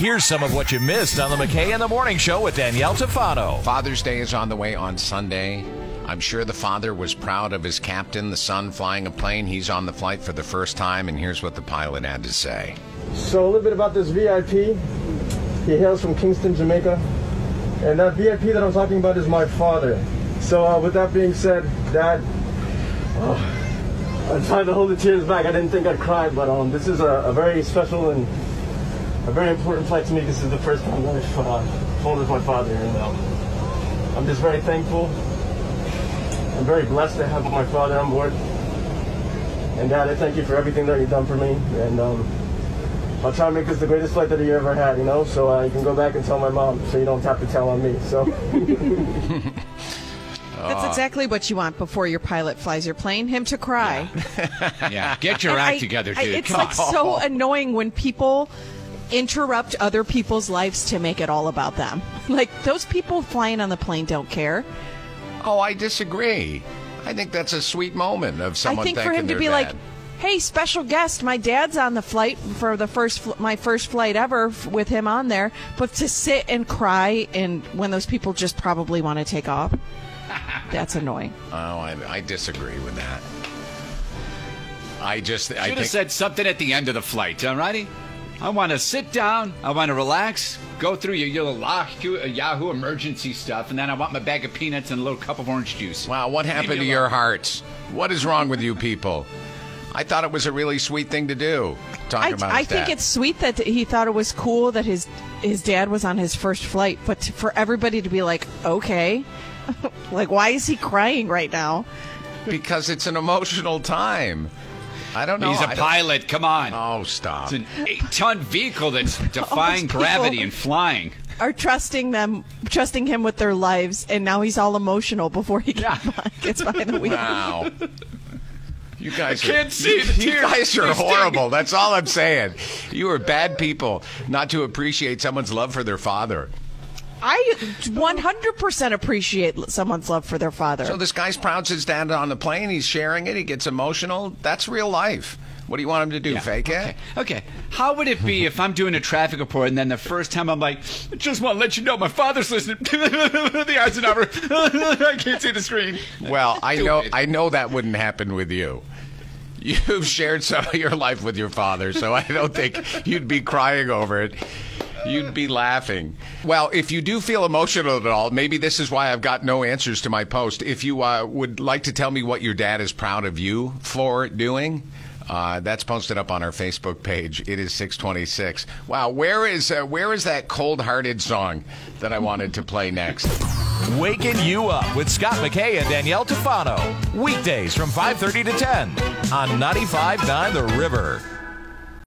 Here's some of what you missed on the McKay in the Morning Show with Danielle Tafano. Father's Day is on the way on Sunday. I'm sure the father was proud of his captain, the son flying a plane. He's on the flight for the first time, and here's what the pilot had to say. So a little bit about this VIP. He hails from Kingston, Jamaica, and that VIP that I'm talking about is my father. So uh, with that being said, Dad, oh, I'm trying to hold the tears back. I didn't think I'd cry, but um, this is a, a very special and a very important flight to me. This is the first time that I've uh, flown with my father, and um, I'm just very thankful. I'm very blessed to have my father on board. And Dad, I thank you for everything that you've done for me, and um, I'll try to make this the greatest flight that you ever had, you know, so uh, you can go back and tell my mom so you don't have to tell on me. So, That's exactly what you want before your pilot flies your plane. Him to cry. Yeah, get your And act I- together, I- dude. it's Come like on. so annoying when people interrupt other people's lives to make it all about them. Like those people flying on the plane don't care. Oh, I disagree. I think that's a sweet moment of someone I think for him to be dad. like, "Hey, special guest, my dad's on the flight for the first fl- my first flight ever f- with him on there." But to sit and cry and when those people just probably want to take off, that's annoying. Oh, I, I disagree with that. I just, I Should have think said something at the end of the flight, alrighty? I want to sit down. I want to relax. Go through your, your Yahoo, uh, Yahoo emergency stuff, and then I want my bag of peanuts and a little cup of orange juice. Wow, what happened to your alone. hearts? What is wrong with you people? I thought it was a really sweet thing to do. Talking I, about I his think dad. it's sweet that he thought it was cool that his his dad was on his first flight, but to, for everybody to be like, okay, like why is he crying right now? because it's an emotional time. I don't know. He's a I don't- pilot. Come on. Oh, stop. It's an eight-ton vehicle that's defying gravity and flying. Are trusting them, trusting him with their lives, and now he's all emotional before he Yeah. gets behind the wheel. Wow. You guys I can't are, see the tears. You tears. guys are horrible. That's all I'm saying. You are bad people not to appreciate someone's love for their father. I 100% appreciate someone's love for their father. So this guy's proud his dad on the plane. He's sharing it. He gets emotional. That's real life. What do you want him to do? Fake it? Okay. okay. How would it be if I'm doing a traffic report and then the first time I'm like, just want to let you know my father's listening. the Eisenhower. I can't see the screen. Well, I know I know that wouldn't happen with you. You've shared some of your life with your father, so I don't think you'd be crying over it. You'd be laughing. Well, if you do feel emotional at all, maybe this is why I've got no answers to my post. If you uh, would like to tell me what your dad is proud of you for doing, uh, that's posted up on our Facebook page. It is 626. Wow, where is uh, where is that cold-hearted song that I wanted to play next? Waking you up with Scott McKay and Danielle Tafano. Weekdays from 5:30 to 10 on 95.9 The River.